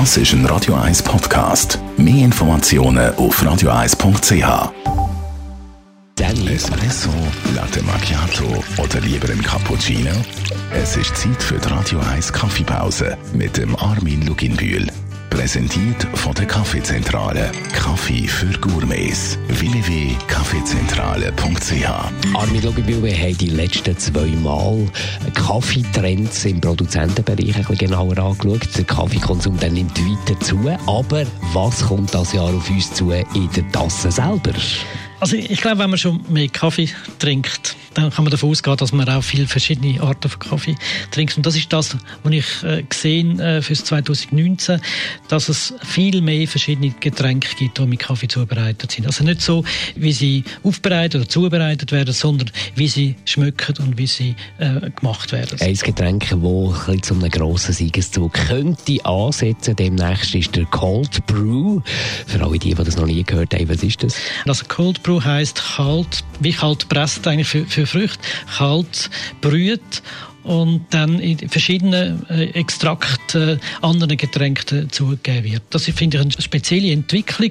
Das ist ein Radio 1 Podcast. Mehr Informationen auf radio1.ch. Espresso, Latte Macchiato oder lieber ein Cappuccino? Es ist Zeit für die Radio 1 Kaffeepause mit dem Armin Luginbühl. Präsentiert von der Kaffeezentrale. Kaffee für Gourmets. www.kaffeezentrale.ch Armin Luginbühl, wir haben die letzten zwei Mal Kaffeetrends im Produzentenbereich ein bisschen genauer angeschaut. Der Kaffeekonsum dann nimmt weiter zu. Aber was kommt das Jahr auf uns zu in der Tasse selber? Also ich glaube, wenn man schon mehr Kaffee trinkt, dann kann man davon ausgehen, dass man auch viele verschiedene Arten von Kaffee trinkt. Und das ist das, was ich äh, gesehen äh, für 2019, dass es viel mehr verschiedene Getränke gibt, die mit Kaffee zubereitet sind. Also nicht so, wie sie aufbereitet oder zubereitet werden, sondern wie sie schmecken und wie sie äh, gemacht werden. Ein Getränk, das zu einem grossen Siegeszug könnte ansetzen demnächst, ist der Cold Brew. Für alle die, die das noch nie gehört haben, was ist das? Also Cold Brew heißt kalt, wie kalt presst eigentlich für, für Früchte, kalt brüht und dann in verschiedenen äh, Extrakten anderen Getränken zugegeben wird. Das finde ich eine spezielle Entwicklung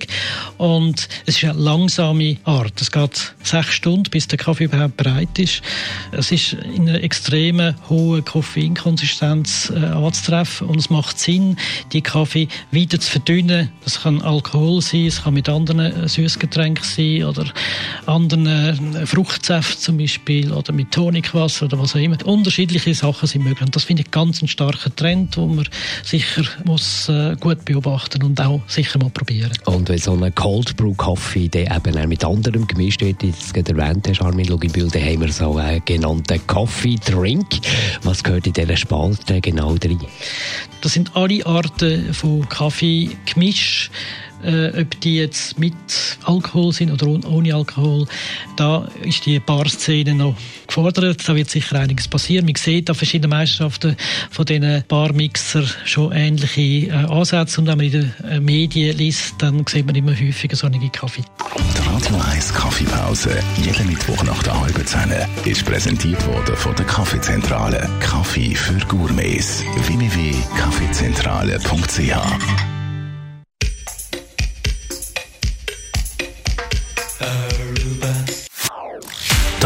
und es ist eine langsame Art. Es geht sechs Stunden, bis der Kaffee überhaupt bereit ist. Es ist in einer extremen hohen Koffeinkonsistenz äh, anzutreffen und es macht Sinn, die Kaffee weiter zu verdünnen. Das kann Alkohol sein, es kann mit anderen äh, Süßgetränken sein oder anderen äh, Fruchtsäften zum Beispiel oder mit Tonikwasser oder was auch immer. Unterschiedlich unterschiedliche Sachen sind möglich. Und das finde ich ganz einen starken Trend, den man sicher muss, äh, gut beobachten und auch sicher mal probieren. Und wenn so ein Cold Brew Kaffee der eben auch mit anderem gemischt wird, wie du es gerade erwähnt hast, Armin Luginbühl, dann haben wir so einen genannten Coffee Drink. Was gehört in dieser Spalte genau drin? Das sind alle Arten von Kaffee-Gemisch äh, ob die jetzt mit Alkohol sind oder ohne Alkohol. Da ist die Barszene noch gefordert. Da wird sicher einiges passieren. Man sieht an verschiedenen Meisterschaften von diesen Barmixer schon ähnliche äh, Ansätze. Und wenn man in den äh, Medien liest, dann sieht man immer häufiger so einen Kaffee. Die Radio 1 Kaffeepause, jeden Mittwoch nach der halben Zehn, ist präsentiert worden von der Kaffeezentrale. Kaffee für Gourmets. www.kaffeezentrale.ch